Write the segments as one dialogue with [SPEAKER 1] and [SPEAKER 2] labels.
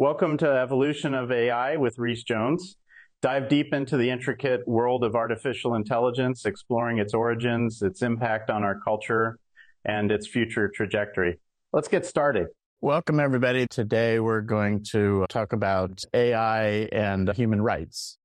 [SPEAKER 1] Welcome to Evolution of AI with Reese Jones. Dive deep into the intricate world of artificial intelligence, exploring its origins, its impact on our culture, and its future trajectory. Let's get started.
[SPEAKER 2] Welcome, everybody. Today we're going to talk about AI and human rights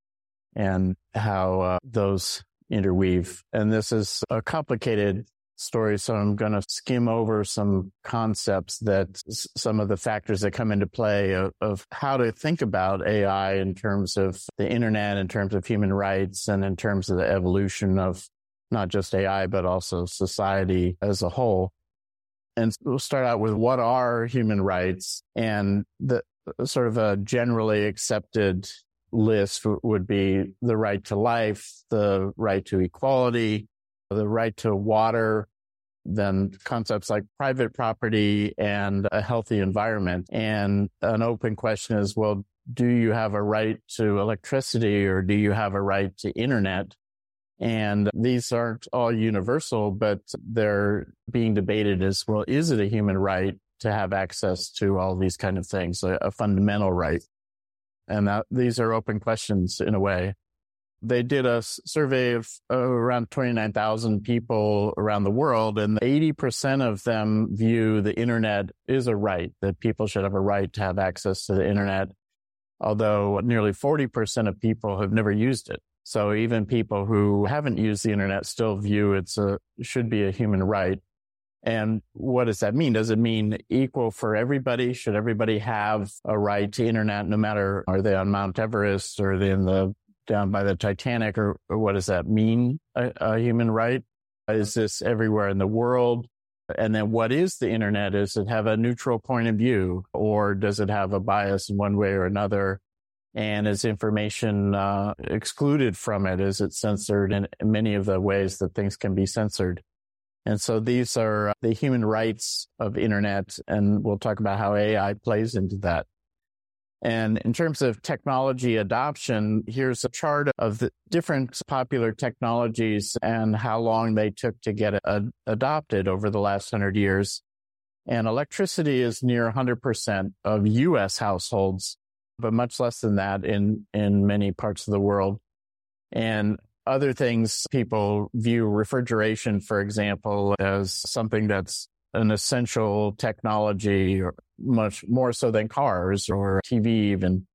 [SPEAKER 2] and how uh, those interweave. And this is a complicated story. So I'm going to skim over some concepts that some of the factors that come into play of, of, how to think about AI in terms of the internet, in terms of human rights, and in terms of the evolution of not just AI, but also society as a whole. And we'll start out with what are human rights and the sort of a generally accepted list would be the right to life, the right to equality, the right to water, then concepts like private property and a healthy environment. And an open question is, well, do you have a right to electricity or do you have a right to internet? And these aren't all universal, but they're being debated as well. Is it a human right to have access to all these kind of things, a, a fundamental right? And that, these are open questions in a way they did a survey of around 29,000 people around the world, and 80% of them view the internet is a right, that people should have a right to have access to the internet, although nearly 40% of people have never used it. So even people who haven't used the internet still view it's a, should be a human right. And what does that mean? Does it mean equal for everybody? Should everybody have a right to internet no matter are they on Mount Everest or they in the down by the Titanic, or, or what does that mean? A, a, human right? Is this everywhere in the world? And then what is the internet? Does it have a neutral point of view or does it have a bias in one way or another? And is information uh, excluded from it? Is it censored in many of the ways that things can be censored? And so these are the human rights of internet. And we'll talk about how AI plays into that. And in terms of technology adoption, here's a chart of the different popular technologies and how long they took to get adopted over the last hundred years. And electricity is near 100% of US households, but much less than that in, in many parts of the world. And other things people view refrigeration, for example, as something that's an essential technology much more so than cars or TV even.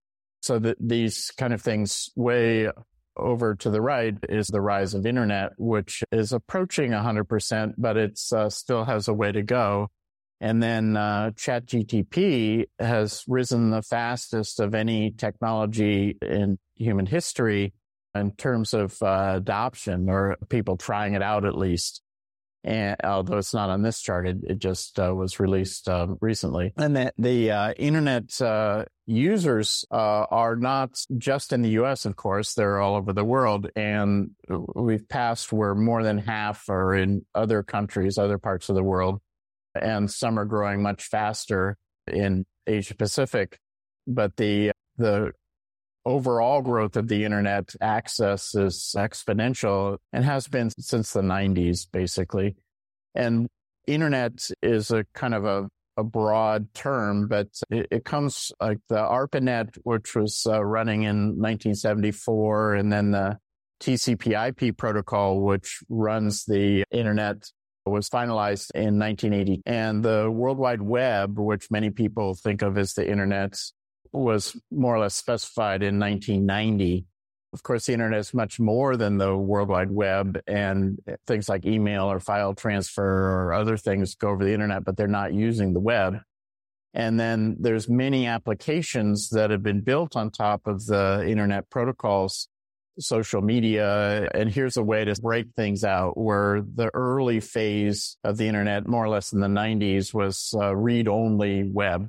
[SPEAKER 2] So that these kind of things way over to the right is the rise of internet, which is approaching 100%, but it uh, still has a way to go. And then uh, ChatGTP has risen the fastest of any technology in human history in terms of uh, adoption or people trying it out at least and although it's not on this chart, it, it just uh, was released uh, recently. And that the uh, internet uh, users uh, are not just in the U.S. Of course, they're all over the world, and we've passed where more than half are in other countries, other parts of the world, and some are growing much faster in Asia Pacific. But the the overall growth of the internet access is exponential and has been since the 90s, basically. And internet is a kind of a, a broad term, but it, it, comes like the ARPANET, which was uh, running in 1974, and then the TCP IP protocol, which runs the internet was finalized in 1980 and the World Wide Web, which many people think of as the internet was more or less specified in 1990. Of course, the internet is much more than the World Wide Web and things like email or file transfer or other things go over the internet, but they're not using the web. And then there's many applications that have been built on top of the internet protocols, social media. And here's a way to break things out where the early phase of the internet, more or less in the 90s, was uh, read only web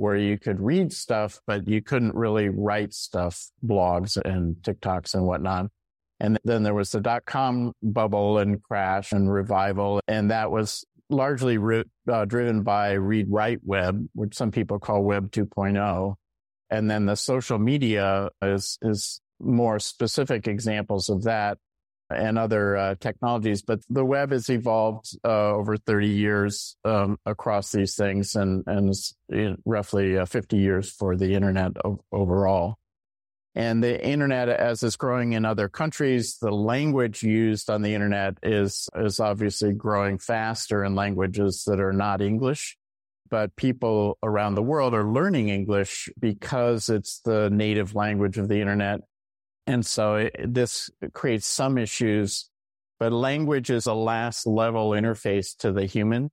[SPEAKER 2] where you could read stuff, but you couldn't really write stuff, blogs and TikToks and whatnot. And then there was the dot com bubble and crash and revival. And that was largely re- uh, driven by read write web, which some people call web 2.0. And then the social media is, is more specific examples of that. And other uh, technologies. But the web has evolved uh, over 30 years um, across these things and, and roughly uh, 50 years for the internet overall. And the internet, as it's growing in other countries, the language used on the internet is, is obviously growing faster in languages that are not English. But people around the world are learning English because it's the native language of the internet. And so it, this creates some issues, but language is a last level interface to the human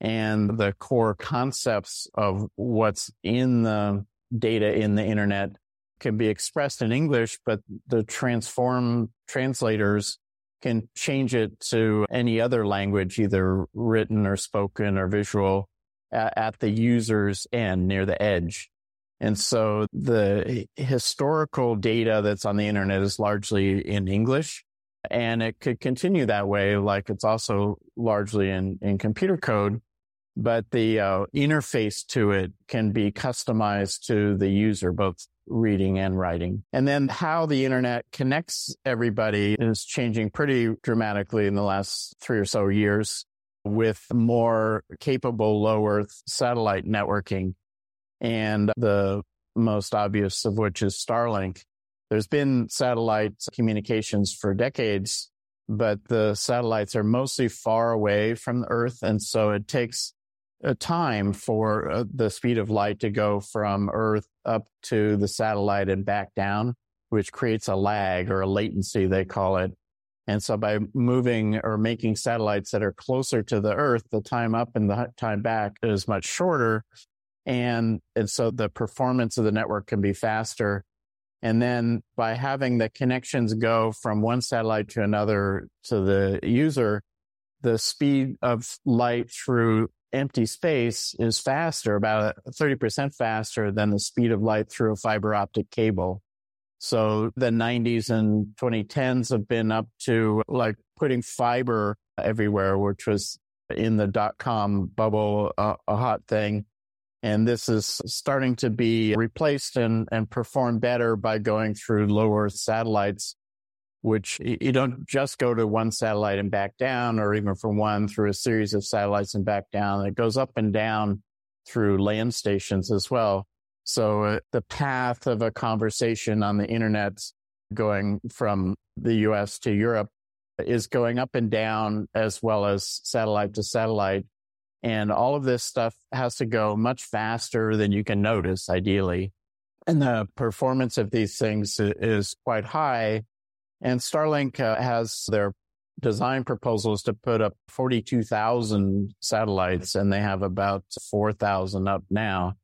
[SPEAKER 2] and the core concepts of what's in the data in the internet can be expressed in English, but the transform translators can change it to any other language, either written or spoken or visual at, at the user's end near the edge. And so the historical data that's on the internet is largely in English and it could continue that way. Like it's also largely in, in computer code, but the uh, interface to it can be customized to the user, both reading and writing. And then how the internet connects everybody is changing pretty dramatically in the last three or so years with more capable low earth satellite networking. And the most obvious of which is Starlink. There's been satellite communications for decades, but the satellites are mostly far away from the earth. And so it takes a time for uh, the speed of light to go from Earth up to the satellite and back down, which creates a lag or a latency, they call it. And so by moving or making satellites that are closer to the Earth, the time up and the time back is much shorter. And, and so the performance of the network can be faster. And then by having the connections go from one satellite to another to the user, the speed of light through empty space is faster, about 30% faster than the speed of light through a fiber optic cable. So the 90s and 2010s have been up to like putting fiber everywhere, which was in the dot com bubble a hot thing. And this is starting to be replaced and, and perform better by going through low Earth satellites which you don't just go to one satellite and back down, or even from one through a series of satellites and back down. It goes up and down through land stations as well. So uh, the path of a conversation on the internet going from the US to Europe is going up and down as well as satellite to satellite. And all of this stuff has to go much faster than you can notice, ideally. And the performance of these things is quite high and Starlink uh, has their design proposals to put up 42,000 satellites and they have about 4,000 up now.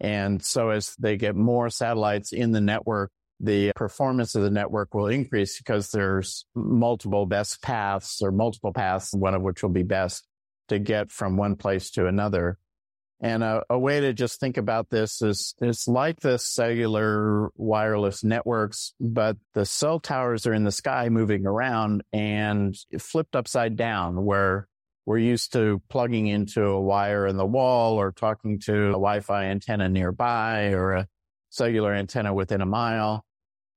[SPEAKER 2] And so as they get more satellites in the network, the performance of the network will increase because there's multiple best paths or multiple paths, one of which will be best to get from one place to another. And a, a, way to just think about this is it's like the cellular wireless networks, but the cell towers are in the sky moving around and flipped upside down where we're used to plugging into a wire in the wall or talking to a Wi-Fi antenna nearby or a cellular antenna within a mile.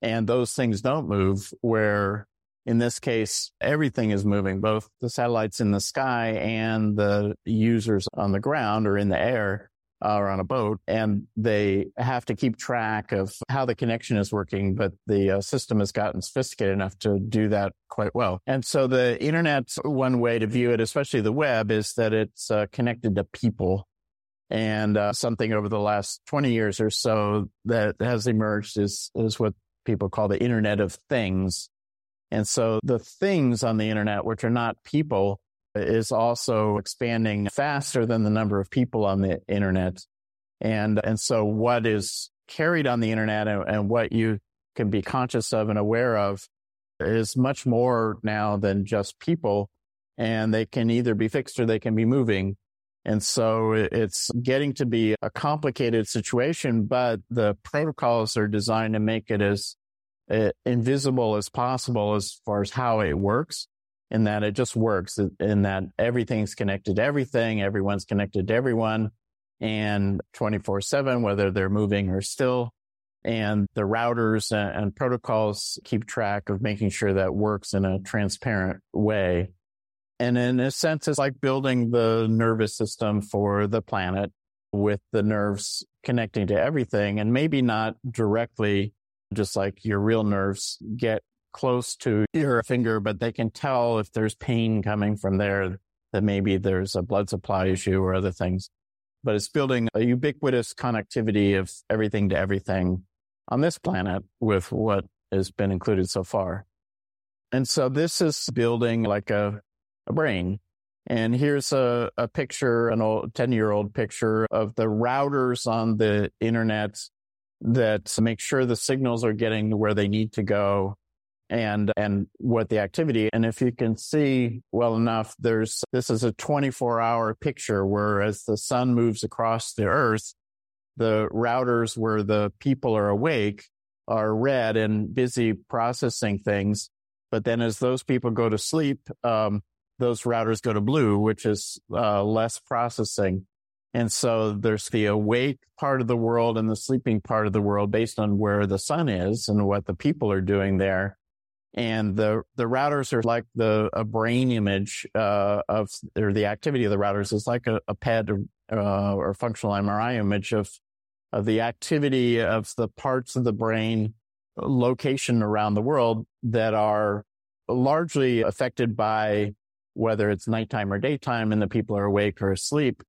[SPEAKER 2] And those things don't move where in this case, everything is moving, both the satellites in the sky and the users on the ground or in the air uh, or on a boat. And they have to keep track of how the connection is working, but the uh, system has gotten sophisticated enough to do that quite well. And so the internet, one way to view it, especially the web, is that it's uh, connected to people. And uh, something over the last 20 years or so that has emerged is, is what people call the Internet of Things and so the things on the internet, which are not people, is also expanding faster than the number of people on the internet. And, and so what is carried on the internet and, and what you can be conscious of and aware of is much more now than just people. And they can either be fixed or they can be moving. And so it's getting to be a complicated situation, but the protocols are designed to make it as Uh, invisible as possible as far as how it works and that it just works in that everything's connected to everything. Everyone's connected to everyone and 24 seven, whether they're moving or still. and the routers and, and protocols keep track of making sure that works in a transparent way. And in a sense, it's like building the nervous system for the planet with the nerves connecting to everything and maybe not directly, just like your real nerves get close to your finger, but they can tell if there's pain coming from there, that maybe there's a blood supply issue or other things. But it's building a ubiquitous connectivity of everything to everything on this planet with what has been included so far. And so this is building like a, a brain. And here's a, a picture, an old 10 year old picture of the routers on the internet that make sure the signals are getting where they need to go and and what the activity and if you can see well enough there's this is a 24 hour picture where as the sun moves across the earth the routers where the people are awake are red and busy processing things. But then as those people go to sleep um, those routers go to blue which is uh, less processing and so there's the awake part of the world and the sleeping part of the world based on where the sun is and what the people are doing there and the the routers are like the a brain image uh, of or the activity of the routers is like a, a PET uh, or functional MRI image of of the activity of the parts of the brain location around the world that are largely affected by whether it's nighttime or daytime and the people are awake or asleep.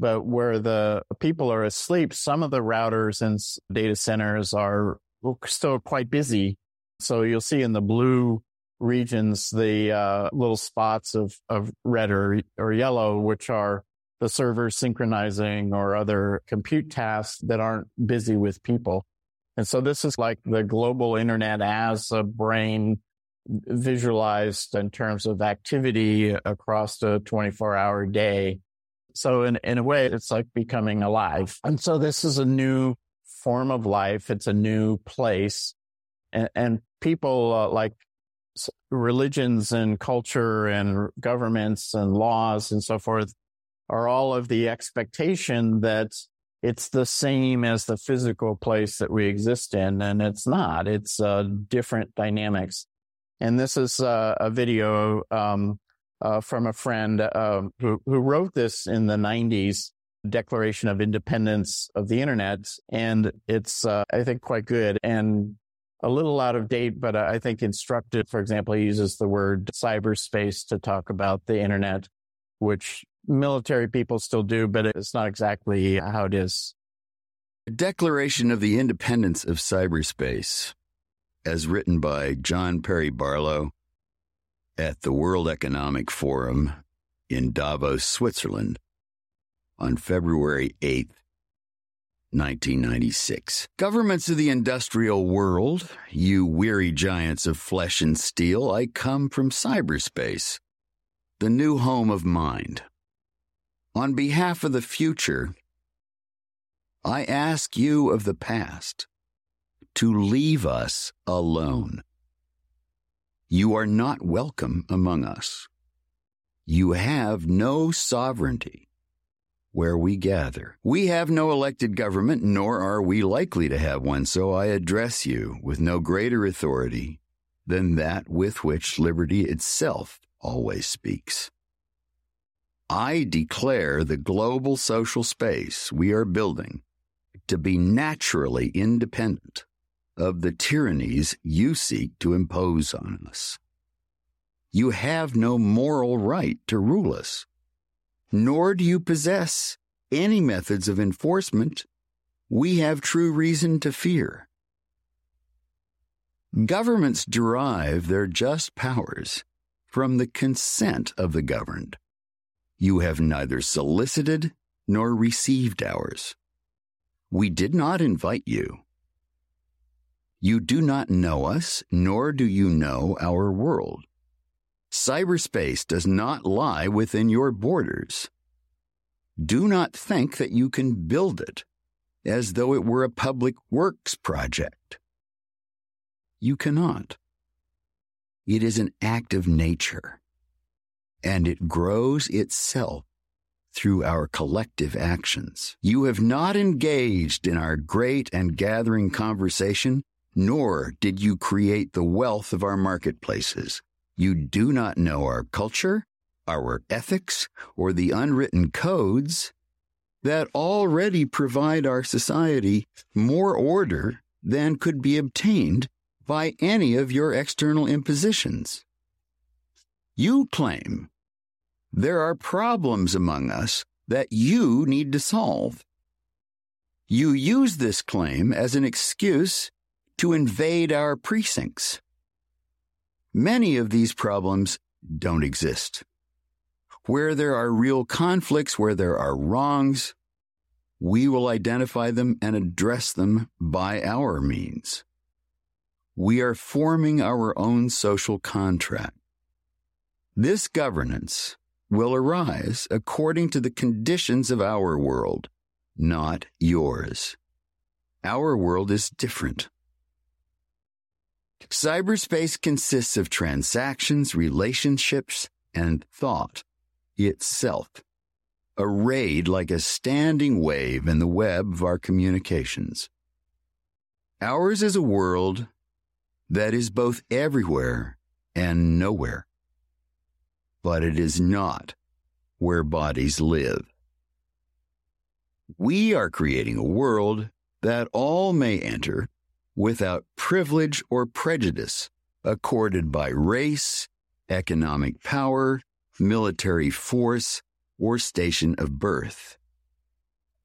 [SPEAKER 2] But where the people are asleep, some of the routers and data centers are still quite busy so you'll see in the blue regions the uh, little spots of, of red or, or yellow, which are the servers synchronizing or other compute tasks that aren't busy with people. And so this is like the global internet as a brain visualized in terms of activity across the 24 hour day. So in, in a way, it's like becoming alive. And so this is a new form of life. It's a new place and, and people uh, like religions and culture and governments and laws and so forth are all of the expectation that it's the same as the physical place that we exist in. And it's not, it's uh, different dynamics. And this is uh, a video um, uh, from a friend uh, who, who wrote this in the 90s Declaration of Independence of the Internet. And it's, uh, I think, quite good. And a little out of date, but I think instructive. For example, he uses the word cyberspace to talk about the internet, which military people still do, but it's not exactly how it is.
[SPEAKER 3] Declaration of the Independence of Cyberspace, as written by John Perry Barlow at the World Economic Forum in Davos, Switzerland on February 8th, 1996. Governments of the industrial world, you weary giants of flesh and steel, I come from cyberspace, the new home of mind. On behalf of the future, I ask you of the past to leave us alone. You are not welcome among us. You have no sovereignty where we gather. We have no elected government, nor are we likely to have one, so I address you with no greater authority than that with which liberty itself always speaks. I declare the global social space we are building to be naturally independent of the tyrannies you seek to impose on us. You have no moral right to rule us nor do you possess any methods of enforcement we have true reason to fear. Governments derive their just powers from the consent of the governed. You have neither solicited nor received ours. We did not invite you. You do not know us, nor do you know our world. Cyberspace does not lie within your borders. Do not think that you can build it as though it were a public works project. You cannot. It is an act of nature, and it grows itself through our collective actions. You have not engaged in our great and gathering conversation, nor did you create the wealth of our marketplaces. You do not know our culture, our ethics, or the unwritten codes that already provide our society more order than could be obtained by any of your external impositions. You claim there are problems among us that you need to solve. You use this claim as an excuse to invade our precincts. Many of these problems don't exist. Where there are real conflicts, where there are wrongs, we will identify them and address them by our means. We are forming our own social contract. This governance will arise according to the conditions of our world, not yours. Our world is different. Cyberspace consists of transactions, relationships, and thought itself, arrayed like a standing wave in the web of our communications. Ours is a world that is both everywhere and nowhere but it is not where bodies live. We are creating a world that all may enter without privilege or prejudice accorded by race, economic power, military force, or station of birth.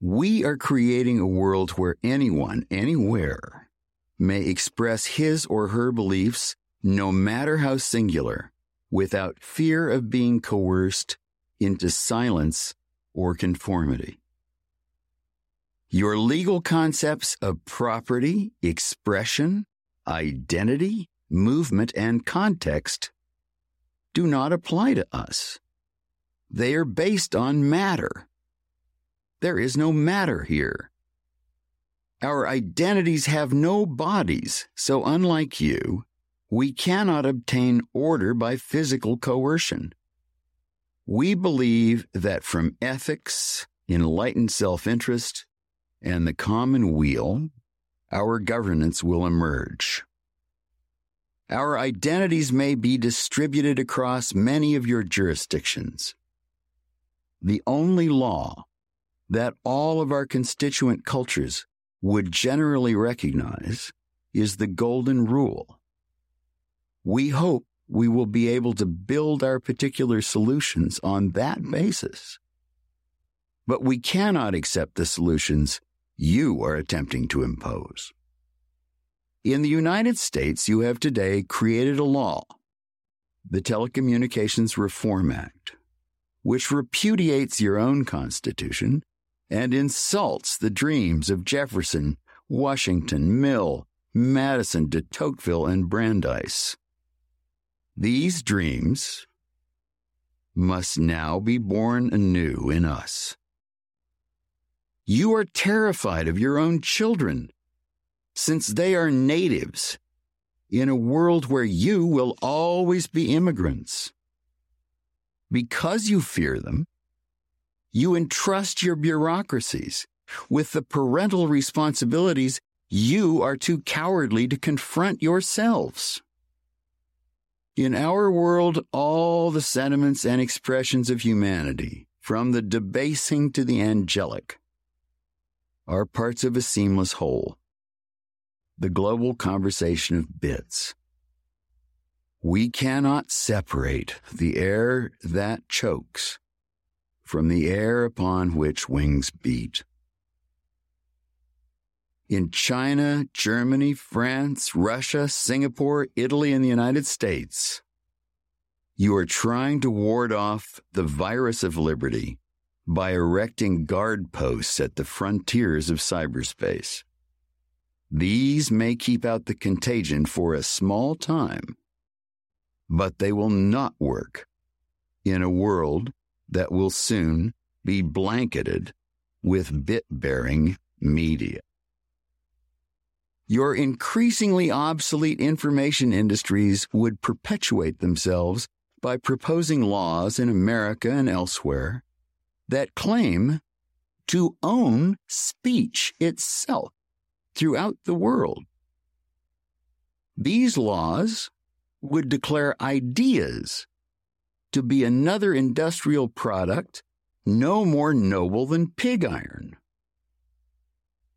[SPEAKER 3] We are creating a world where anyone, anywhere, may express his or her beliefs, no matter how singular, without fear of being coerced into silence or conformity. Your legal concepts of property, expression, identity, movement, and context do not apply to us. They are based on matter. There is no matter here. Our identities have no bodies, so unlike you, we cannot obtain order by physical coercion. We believe that from ethics, enlightened self interest, and the common weal, our governance will emerge. Our identities may be distributed across many of your jurisdictions. The only law that all of our constituent cultures would generally recognize is the Golden Rule we hope we will be able to build our particular solutions on that basis. But we cannot accept the solutions you are attempting to impose. In the United States, you have today created a law, the Telecommunications Reform Act, which repudiates your own Constitution and insults the dreams of Jefferson, Washington, Mill, Madison, de Tocqueville, and Brandeis. These dreams must now be born anew in us. You are terrified of your own children, since they are natives in a world where you will always be immigrants. Because you fear them, you entrust your bureaucracies with the parental responsibilities you are too cowardly to confront yourselves. In our world, all the sentiments and expressions of humanity, from the debasing to the angelic, are parts of a seamless whole. The global conversation of bits. We cannot separate the air that chokes from the air upon which wings beat in China, Germany, France, Russia, Singapore, Italy, and the United States. You are trying to ward off the virus of liberty by erecting guard posts at the frontiers of cyberspace. These may keep out the contagion for a small time, but they will not work in a world that will soon be blanketed with bit bearing media. Your increasingly obsolete information industries would perpetuate themselves by proposing laws in America and elsewhere that claim to own speech itself throughout the world. These laws would declare ideas to be another industrial product no more noble than pig iron.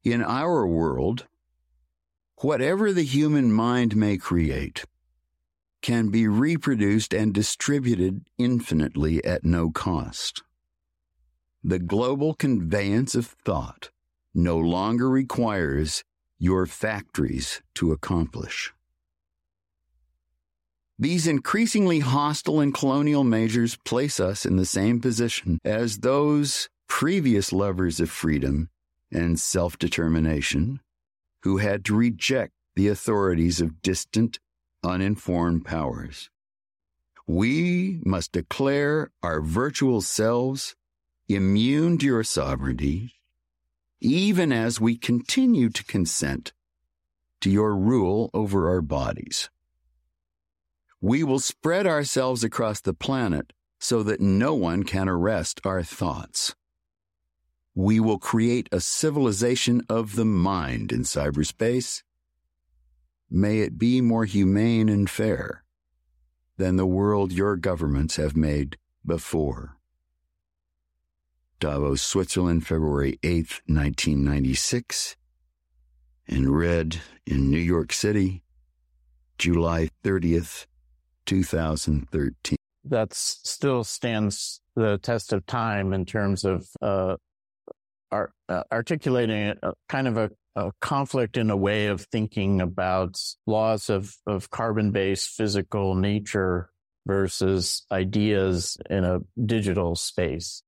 [SPEAKER 3] In our world, whatever the human mind may create can be reproduced and distributed infinitely at no cost. The global conveyance of thought no longer requires your factories to accomplish. These increasingly hostile and colonial measures place us in the same position as those previous lovers of freedom and self determination who had to reject the authorities of distant, uninformed powers. We must declare our virtual selves immune to your sovereignty, even as we continue to consent to your rule over our bodies. We will spread ourselves across the planet so that no one can arrest our thoughts. We will create a civilization of the mind in cyberspace. May it be more humane and fair than the world your governments have made before. Davos, Switzerland, February 8th, 1996, and read in New York City, July 30th, 2013.
[SPEAKER 2] That still stands the test of time in terms of uh, uh, articulating a, kind of a, a, conflict in a way of thinking about laws of, of carbon based physical nature versus ideas in a digital space.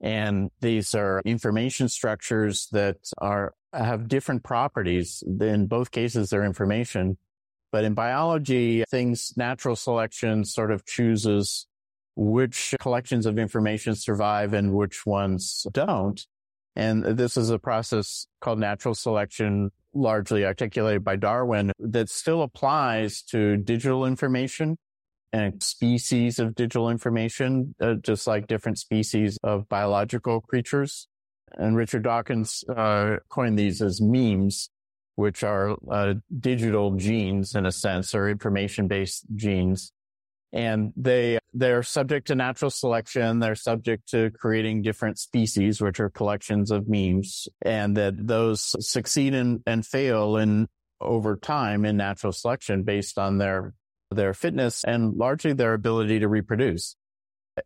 [SPEAKER 2] And these are information structures that are have different properties. In both cases, they're information, but in biology, things, natural selection sort of chooses which collections of information survive and which ones don't. And this is a process called natural selection, largely articulated by Darwin, that still applies to digital information and species of digital information, uh, just like different species of biological creatures. And Richard Dawkins uh, coined these as memes which are uh, digital genes in a sense or information based genes. And they, they're subject to natural selection. They're subject to creating different species, which are collections of memes and that those succeed and, and fail in over time in natural selection based on their, their fitness and largely their ability to reproduce.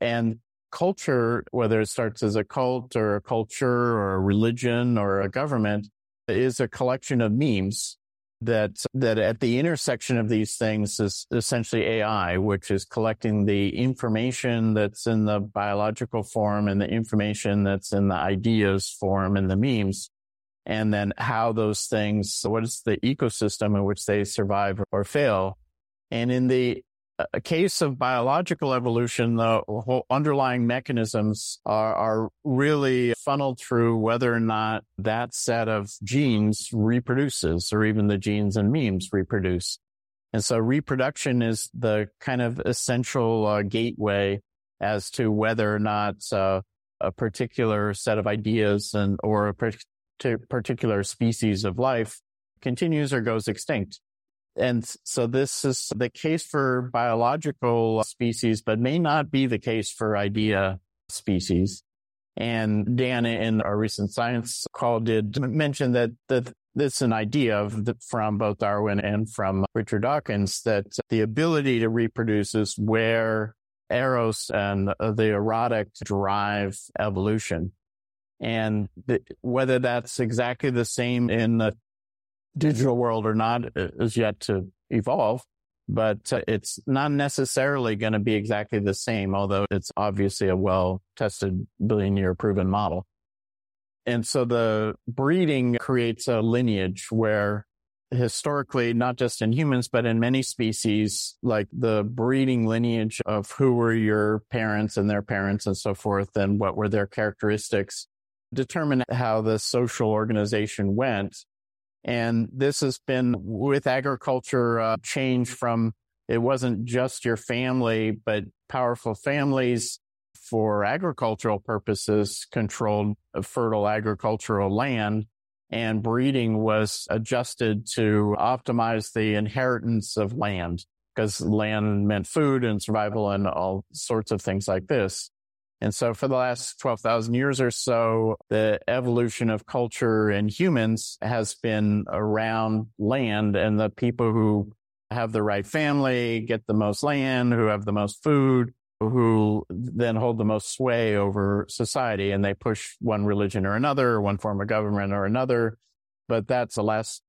[SPEAKER 2] And culture, whether it starts as a cult or a culture or a religion or a government, is a collection of memes that that at the intersection of these things is essentially AI, which is collecting the information that's in the biological form and the information that's in the ideas form and the memes, and then how those things, what is the ecosystem in which they survive or fail. And in the a case of biological evolution, the underlying mechanisms are, are really funneled through whether or not that set of genes reproduces or even the genes and memes reproduce. And so reproduction is the kind of essential uh, gateway as to whether or not uh, a particular set of ideas and or a particular species of life continues or goes extinct. And so this is the case for biological species, but may not be the case for idea species. And Dan in our recent science call did mention that, that it's an idea of the, from both Darwin and from Richard Dawkins that the ability to reproduce is where eros and uh, the erotic drive evolution. And the, whether that's exactly the same in the digital world or not is yet to evolve, but uh, it's not necessarily going to be exactly the same, although it's obviously a well tested billion year proven model. And so the breeding creates a lineage where historically, not just in humans, but in many species, like the breeding lineage of who were your parents and their parents and so forth, and what were their characteristics determine how the social organization went. And this has been with agriculture uh, change from it wasn't just your family, but powerful families for agricultural purposes controlled fertile agricultural land and breeding was adjusted to optimize the inheritance of land because land meant food and survival and all sorts of things like this. And so for the last 12,000 years or so, the evolution of culture and humans has been around land and the people who have the right family get the most land, who have the most food, who then hold the most sway over society and they push one religion or another, one form of government or another. But that's the last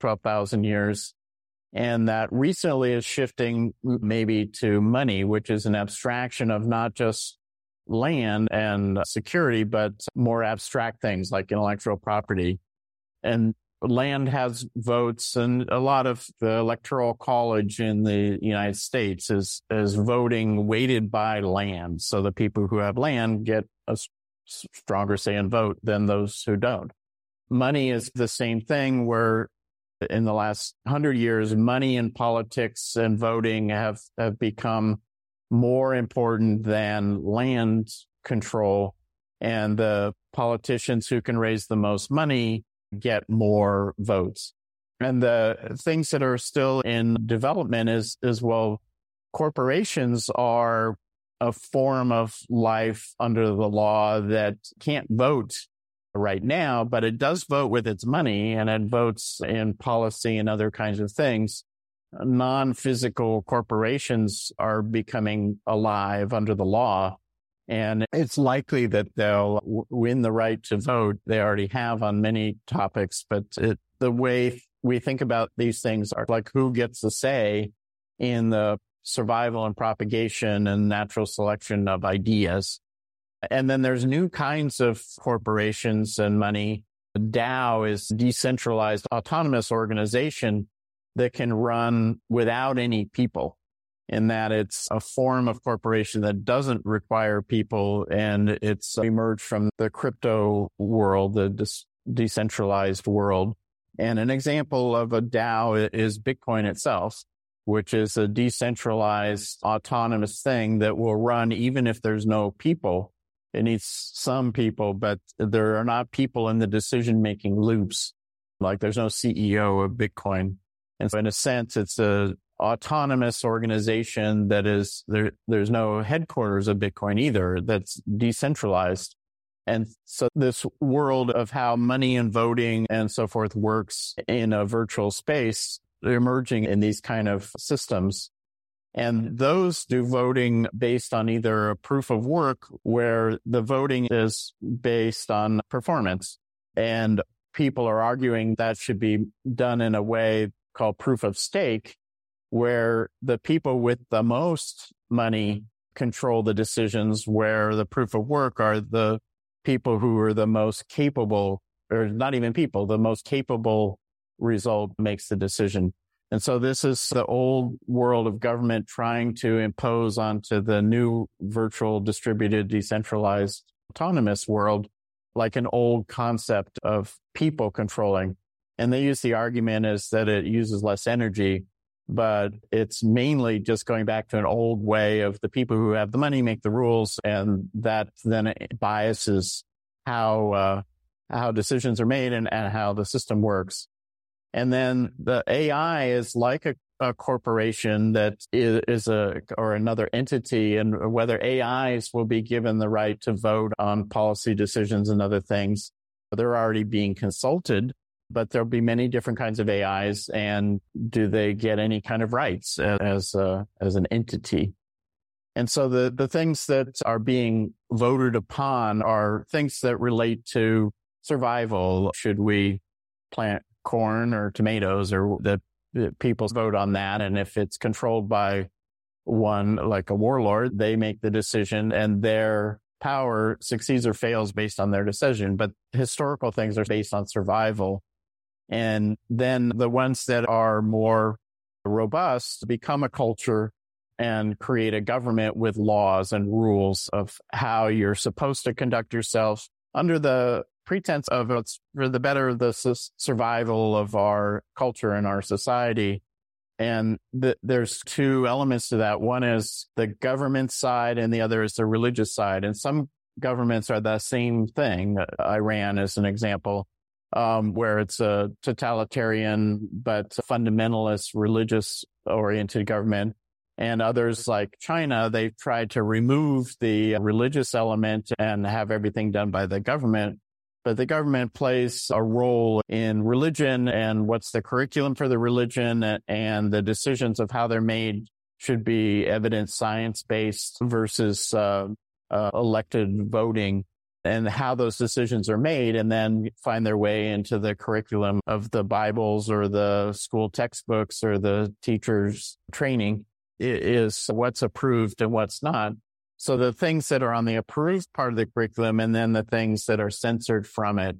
[SPEAKER 2] 12,000 years. And that recently is shifting maybe to money, which is an abstraction of not just land and security, but more abstract things like intellectual property. And land has votes and a lot of the electoral college in the United States is, is voting weighted by land. So the people who have land get a stronger say and vote than those who don't. Money is the same thing where in the last hundred years, money and politics and voting have, have become more important than land control and the politicians who can raise the most money get more votes. And the things that are still in development is, is well, corporations are a form of life under the law that can't vote right now, but it does vote with its money and it votes in policy and other kinds of things. Non physical corporations are becoming alive under the law and it's likely that they'll win the right to vote. They already have on many topics, but it, the way we think about these things are like who gets a say in the survival and propagation and natural selection of ideas. And then there's new kinds of corporations and money. DAO is decentralized autonomous organization that can run without any people in that it's a form of corporation that doesn't require people and it's emerged from the crypto world, the decentralized world. And an example of a DAO is Bitcoin itself, which is a decentralized autonomous thing that will run even if there's no people. It needs some people, but there are not people in the decision making loops. Like there's no CEO of Bitcoin. And so in a sense, it's a autonomous organization that is there there's no headquarters of bitcoin either that's decentralized. And so this world of how money and voting and so forth works in a virtual space emerging in these kind of systems. And those do voting based on either a proof of work where the voting is based on performance. And people are arguing that should be done in a way called proof of stake where the people with the most money mm-hmm. control the decisions, where the proof of work are the people who are the most capable, or not even people, the most capable result makes the decision. And so this is the old world of government trying to impose onto the new virtual distributed decentralized autonomous world, like an old concept of people controlling. And they use the argument is that it uses less energy but it's mainly just going back to an old way of the people who have the money make the rules, and that then biases how uh, how decisions are made and, and how the system works. And then the AI is like a, a corporation that is, is a or another entity, and whether AIs will be given the right to vote on policy decisions and other things, they're already being consulted but there'll be many different kinds of AIs. And do they get any kind of rights as as an entity? And so the, the things that are being voted upon are things that relate to survival. Should we plant corn or tomatoes or the, the people vote on that? And if it's controlled by one, like a warlord, they make the decision and their power succeeds or fails based on their decision. But historical things are based on survival. And then the ones that are more robust become a culture and create a government with laws and rules of how you're supposed to conduct yourself under the pretense of it's for the better of the su- survival of our culture and our society. And th- there's two elements to that. One is the government side and the other is the religious side. And some governments are the same thing. Uh, Iran is an example, um, where it's a totalitarian but fundamentalist religious oriented government. And others like China, they've tried to remove the religious element and have everything done by the government but the government plays a role in religion and what's the curriculum for the religion and the decisions of how they're made should be evidence science based versus uh, uh, elected voting and how those decisions are made and then find their way into the curriculum of the Bibles or the school textbooks or the teachers training is what's approved and what's not. So the things that are on the approved part of the curriculum and then the things that are censored from it.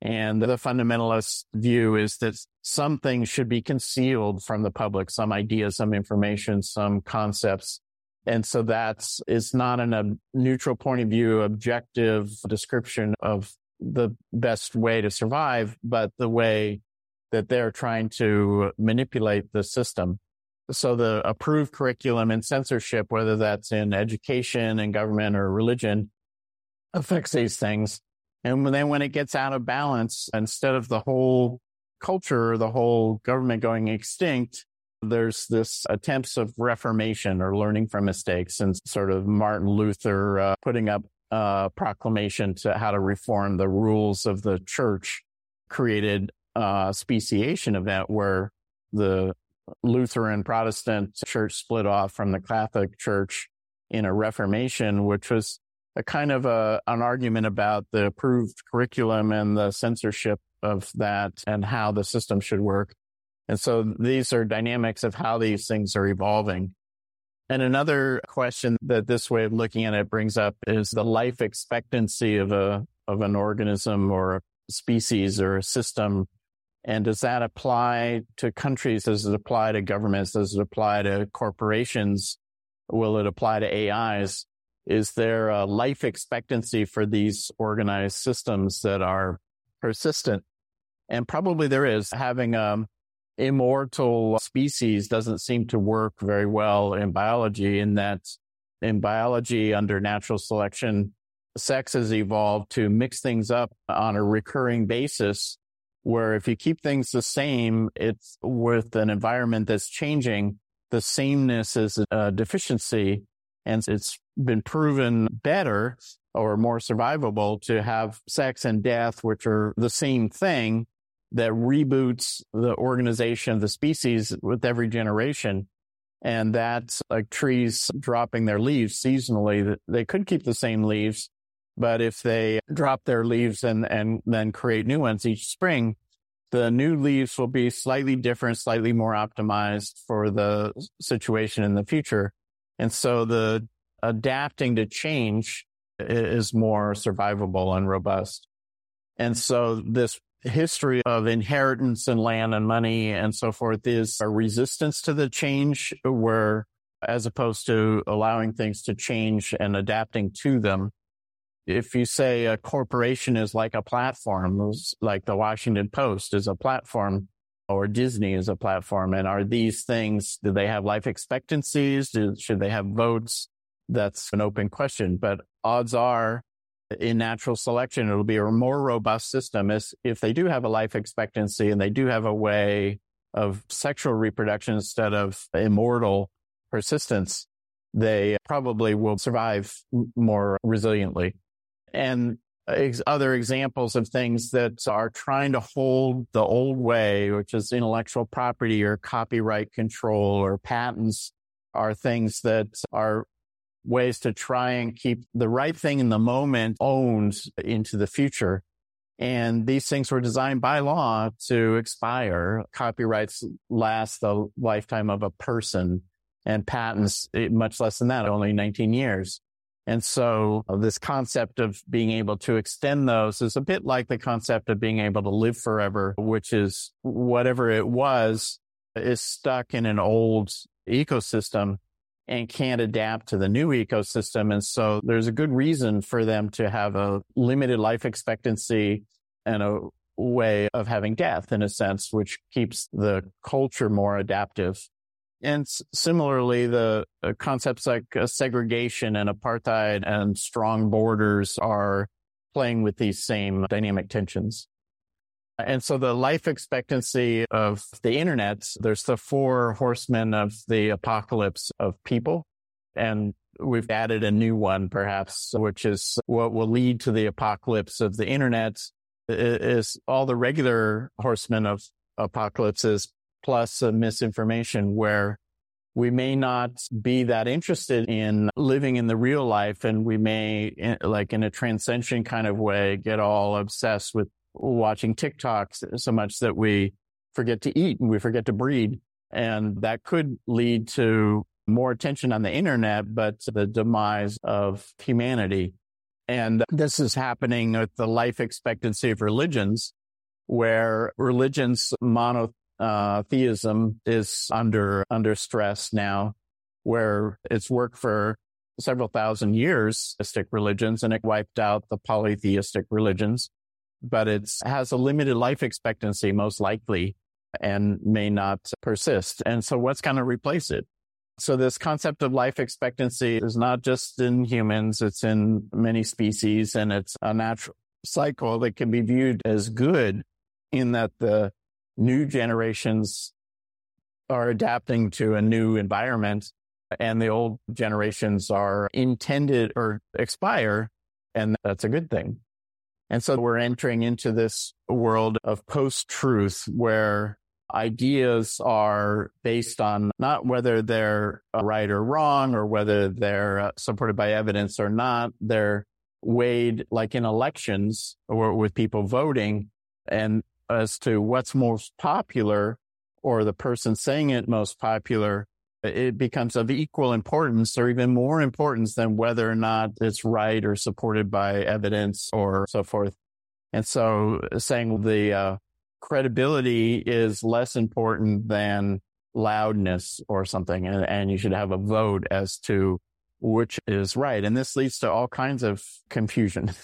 [SPEAKER 2] And the fundamentalist view is that some things should be concealed from the public, some ideas, some information, some concepts. And so that's, it's not in a neutral point of view, objective description of the best way to survive, but the way that they're trying to manipulate the system. So the approved curriculum and censorship, whether that's in education and government or religion, affects these things. And then when it gets out of balance, instead of the whole culture, the whole government going extinct, there's this attempts of reformation or learning from mistakes and sort of Martin Luther uh, putting up a proclamation to how to reform the rules of the church created a speciation event where the Lutheran Protestant church split off from the Catholic Church in a Reformation, which was a kind of a, an argument about the approved curriculum and the censorship of that and how the system should work. And so these are dynamics of how these things are evolving. And another question that this way of looking at it brings up is the life expectancy of a, of an organism or a species or a system and does that apply to countries? Does it apply to governments? Does it apply to corporations? Will it apply to AIs? Is there a life expectancy for these organized systems that are persistent? And probably there is. Having a um, immortal species doesn't seem to work very well in biology in that in biology under natural selection, sex has evolved to mix things up on a recurring basis where if you keep things the same, it's with an environment that's changing, the sameness is a deficiency. And it's been proven better or more survivable to have sex and death, which are the same thing that reboots the organization of the species with every generation. And that's like trees dropping their leaves seasonally. They could keep the same leaves, but if they drop their leaves and, and then create new ones each spring, the new leaves will be slightly different, slightly more optimized for the situation in the future. And so the adapting to change is more survivable and robust. And so this history of inheritance and land and money and so forth is a resistance to the change where as opposed to allowing things to change and adapting to them. If you say a corporation is like a platform, like the Washington Post is a platform or Disney is a platform, and are these things, do they have life expectancies? Do, should they have votes? That's an open question, but odds are in natural selection, it'll be a more robust system is if they do have a life expectancy and they do have a way of sexual reproduction instead of immortal persistence, they probably will survive more resiliently. And ex- other examples of things that are trying to hold the old way, which is intellectual property or copyright control or patents are things that are ways to try and keep the right thing in the moment owned into the future. And these things were designed by law to expire. Copyrights last the lifetime of a person and patents eh, much less than that, only 19 years. And so uh, this concept of being able to extend those is a bit like the concept of being able to live forever, which is whatever it was is stuck in an old ecosystem and can't adapt to the new ecosystem. And so there's a good reason for them to have a limited life expectancy and a way of having death in a sense, which keeps the culture more adaptive. And similarly, the uh, concepts like uh, segregation and apartheid and strong borders are playing with these same dynamic tensions. And so the life expectancy of the internet, there's the four horsemen of the apocalypse of people. And we've added a new one, perhaps, which is what will lead to the apocalypse of the internet is all the regular horsemen of apocalypses plus misinformation where we may not be that interested in living in the real life and we may eh, like in a transcension kind of way get all obsessed with watching TikToks so much that we forget to eat and we forget to breed. And that could lead to more attention on the internet, but the demise of humanity. And this is happening with the life expectancy of religions, where religion's monotheism uh, is under, under stress now, where it's worked for several thousand years, theistic religions, and it wiped out the polytheistic religions but it has a limited life expectancy, most likely, and may not persist. And so what's going to replace it? So this concept of life expectancy is not just in humans, it's in many species and it's a natural cycle that can be viewed as good in that the new generations are adapting to a new environment and the old generations are intended or expire. And that's a good thing. And so we're entering into this world of post truth where ideas are based on not whether they're right or wrong or whether they're uh, supported by evidence or not. They're weighed like in elections or with people voting and as to what's most popular or the person saying it most popular it becomes of equal importance or even more importance than whether or not it's right or supported by evidence or so forth. And so saying the uh, credibility is less important than loudness or something, and, and you should have a vote as to which is right. And this leads to all kinds of confusion.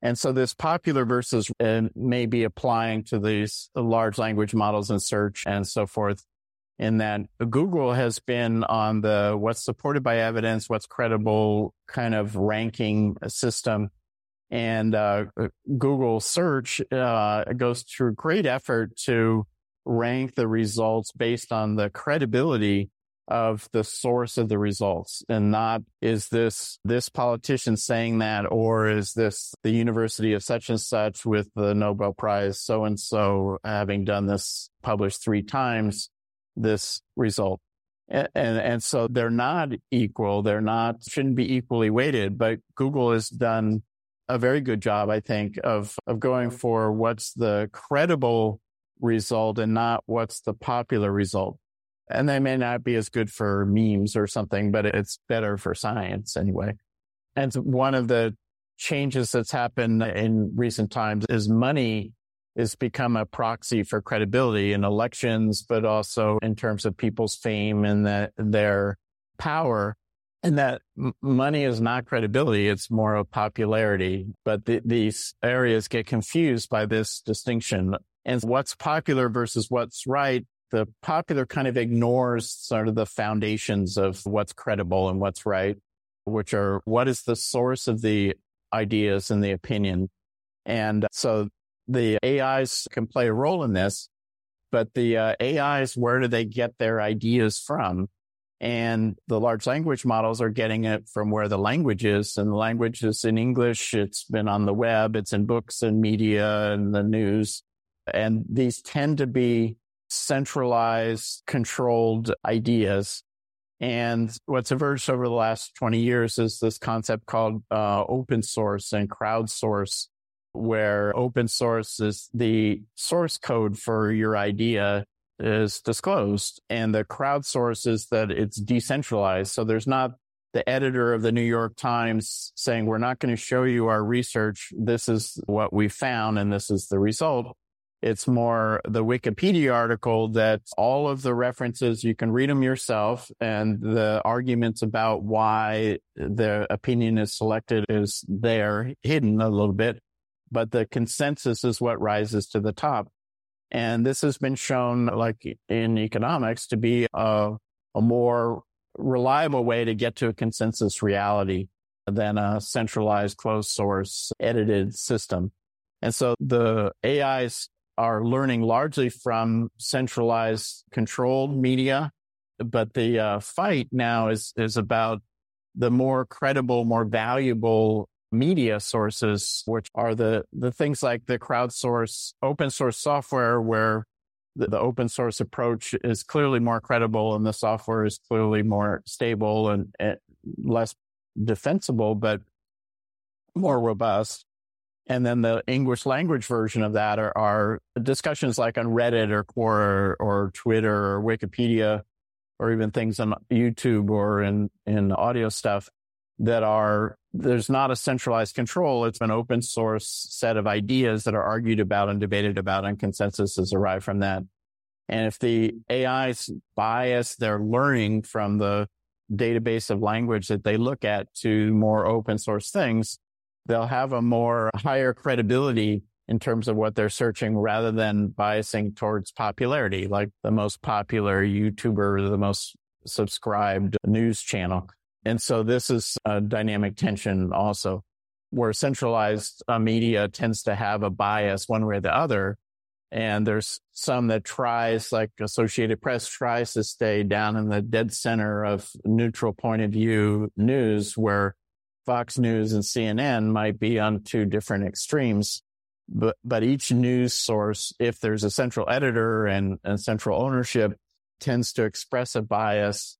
[SPEAKER 2] And so this popular versus uh, may be applying to these large language models and search and so forth in that Google has been on the what's supported by evidence, what's credible kind of ranking system. And uh, Google search uh, goes through great effort to rank the results based on the credibility of the source of the results and not is this this politician saying that or is this the university of such and such with the Nobel Prize so and so having done this published three times this result. And, and, and so they're not equal. They're not, shouldn't be equally weighted, but Google has done a very good job, I think, of, of going for what's the credible result and not what's the popular result. And they may not be as good for memes or something, but it's better for science anyway. And one of the changes that's happened in recent times is money is become a proxy for credibility in elections, but also in terms of people's fame and that their power. And that m- money is not credibility. It's more of popularity. But th- these areas get confused by this distinction. And what's popular versus what's right. The popular kind of ignores sort of the foundations of what's credible and what's right, which are what is the source of the ideas and the opinion. And so the AIs can play a role in this, but the uh, AIs, where do they get their ideas from? And the large language models are getting it from where the language is. And the language is in English. It's been on the web. It's in books and media and the news. And these tend to be centralized, controlled ideas. And what's emerged over the last 20 years is this concept called uh, open source and crowdsource where open source is the source code for your idea is disclosed and the crowdsource is that it's decentralized. So there's not the editor of the New York Times saying, we're not going to show you our research. This is what we found and this is the result. It's more the Wikipedia article that all of the references, you can read them yourself and the arguments about why the opinion is selected is there hidden a little bit but the consensus is what rises to the top. And this has been shown, like in economics, to be a, a more reliable way to get to a consensus reality than a centralized closed source edited system. And so the AIs are learning largely from centralized controlled media, but the uh, fight now is is about the more credible, more valuable media sources, which are the the things like the crowdsource open source software, where the, the open source approach is clearly more credible and the software is clearly more stable and, and less defensible, but more robust. And then the English language version of that are, are discussions like on Reddit or Quora or Twitter or Wikipedia, or even things on YouTube or in, in audio stuff that are, there's not a centralized control. It's an open source set of ideas that are argued about and debated about and consensus is arrived from that. And if the AI's bias they're learning from the database of language that they look at to more open source things, they'll have a more higher credibility in terms of what they're searching rather than biasing towards popularity, like the most popular YouTuber, the most subscribed news channel. And so this is a dynamic tension also where centralized uh, media tends to have a bias one way or the other. And there's some that tries, like Associated Press tries to stay down in the dead center of neutral point of view news where Fox News and CNN might be on two different extremes. But, but each news source, if there's a central editor and, and central ownership tends to express a bias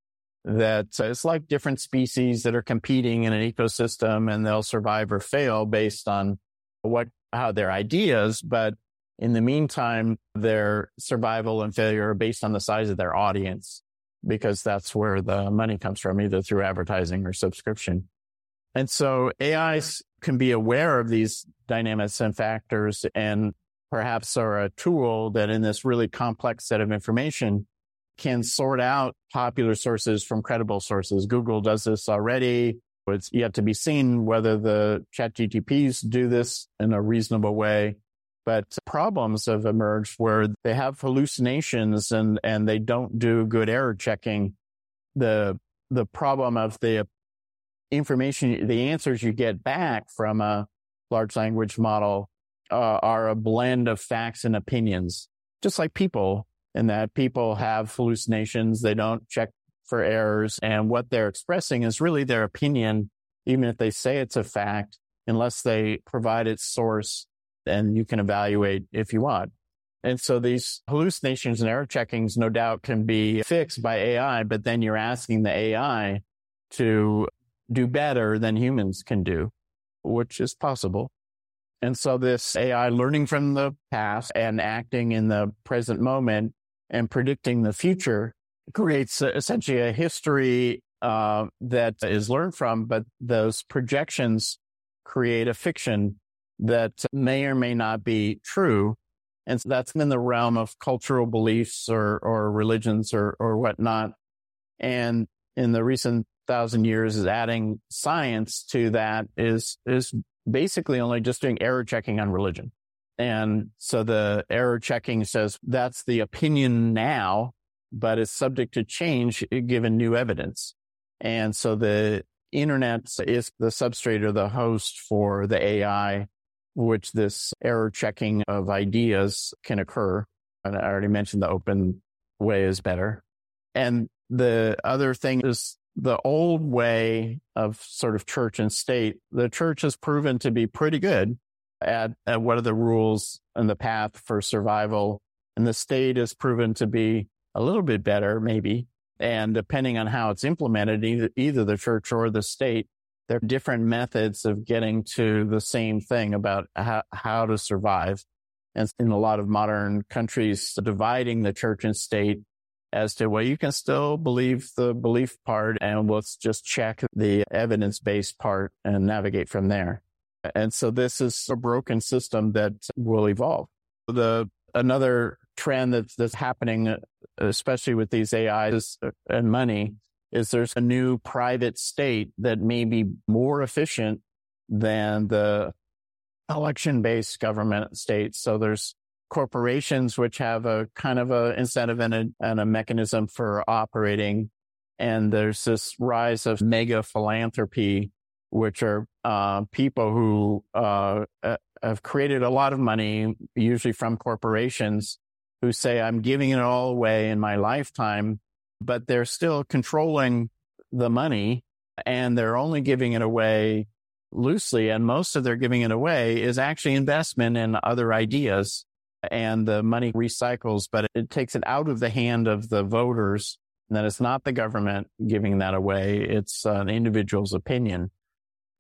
[SPEAKER 2] that it's like different species that are competing in an ecosystem and they'll survive or fail based on what, how their ideas. But in the meantime, their survival and failure are based on the size of their audience because that's where the money comes from, either through advertising or subscription. And so AIs can be aware of these dynamics and factors and perhaps are a tool that in this really complex set of information can sort out popular sources from credible sources. Google does this already. It's yet to be seen whether the chat GTPs do this in a reasonable way. But problems have emerged where they have hallucinations and, and they don't do good error checking. The, the problem of the information, the answers you get back from a large language model uh, are a blend of facts and opinions, just like people, and that people have hallucinations. They don't check for errors. And what they're expressing is really their opinion, even if they say it's a fact, unless they provide its source and you can evaluate if you want. And so these hallucinations and error checkings, no doubt can be fixed by AI, but then you're asking the AI to do better than humans can do, which is possible. And so this AI learning from the past and acting in the present moment and predicting the future creates essentially a history uh, that is learned from, but those projections create a fiction that may or may not be true. And so that's in the realm of cultural beliefs or, or religions or, or whatnot. And in the recent thousand years is adding science to that is, is basically only just doing error checking on religion. And so the error checking says that's the opinion now, but it's subject to change uh, given new evidence. And so the internet is the substrate or the host for the AI, which this error checking of ideas can occur. And I already mentioned the open way is better. And the other thing is the old way of sort of church and state, the church has proven to be pretty good at, at what are the rules and the path for survival. And the state has proven to be a little bit better, maybe. And depending on how it's implemented, either, either the church or the state, there are different methods of getting to the same thing about how, how to survive. And in a lot of modern countries, dividing the church and state as to, well, you can still believe the belief part and let's just check the evidence based part and navigate from there. And so this is a broken system that will evolve. The another trend that's, that's happening, uh, especially with these AIs and money, is there's a new private state that may be more efficient than the election based government state. So there's corporations, which have a kind of a incentive and a, and a mechanism for operating. And there's this rise of mega philanthropy, which are uh, people who uh, have created a lot of money, usually from corporations, who say, I'm giving it all away in my lifetime, but they're still controlling the money and they're only giving it away loosely. And most of their giving it away is actually investment in other ideas and the money recycles, but it takes it out of the hand of the voters. And that it's not the government giving that away. It's an individual's opinion.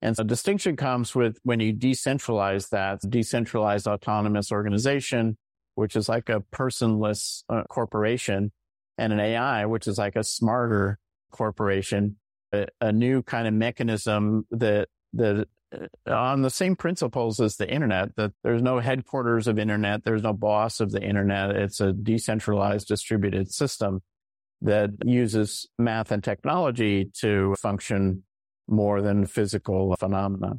[SPEAKER 2] And so distinction comes with when you decentralize that decentralized autonomous organization, which is like a personless uh, corporation and an AI, which is like a smarter corporation, a, a new kind of mechanism that, that uh, on the same principles as the internet, that there's no headquarters of internet. There's no boss of the internet. It's a decentralized distributed system that uses math and technology to function more than physical phenomena.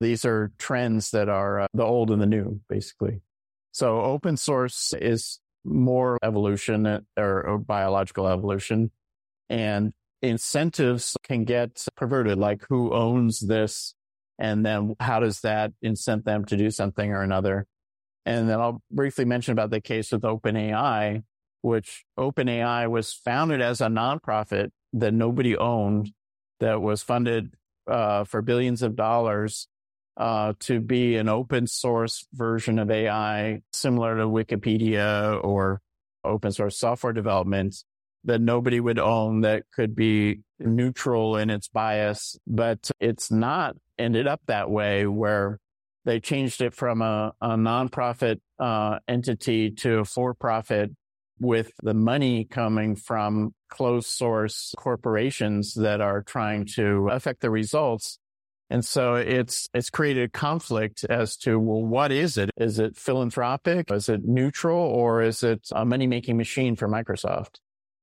[SPEAKER 2] These are trends that are uh, the old and the new, basically. So open source is more evolution uh, or, or biological evolution and incentives can get perverted, like who owns this? And then how does that incent them to do something or another? And then I'll briefly mention about the case with OpenAI, which OpenAI was founded as a nonprofit that nobody owned that was funded uh, for billions of dollars uh, to be an open source version of AI, similar to Wikipedia or open source software development that nobody would own that could be neutral in its bias. But it's not ended up that way where they changed it from a, a nonprofit uh, entity to a for profit with the money coming from closed source corporations that are trying to affect the results. And so it's, it's created a conflict as to, well, what is it? Is it philanthropic? Is it neutral or is it a money making machine for Microsoft?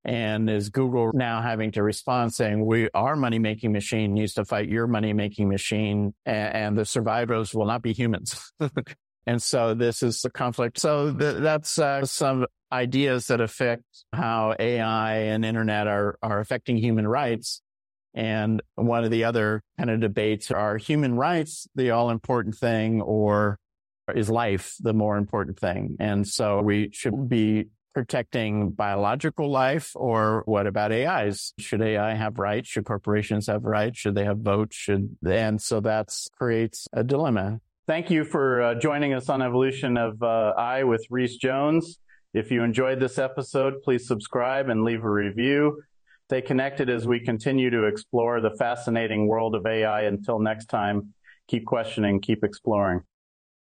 [SPEAKER 2] And is Google now having to respond saying, we, our money making machine needs to fight your money making machine and, and the survivors will not be humans. and so this is the conflict. So th- that's uh, some ideas that affect how AI and internet are, are affecting human rights. And one of the other kind of debates are human rights the all important thing or is life the more important thing? And so we should be protecting biological life or what about AIs? Should AI have rights? Should corporations have rights? Should they have votes? Should, and so that creates a dilemma.
[SPEAKER 1] Thank you for uh, joining us on Evolution of uh, I with Reese Jones. If you enjoyed this episode, please subscribe and leave a review. Stay connected as we continue to explore the fascinating world of AI. Until next time, keep questioning, keep exploring.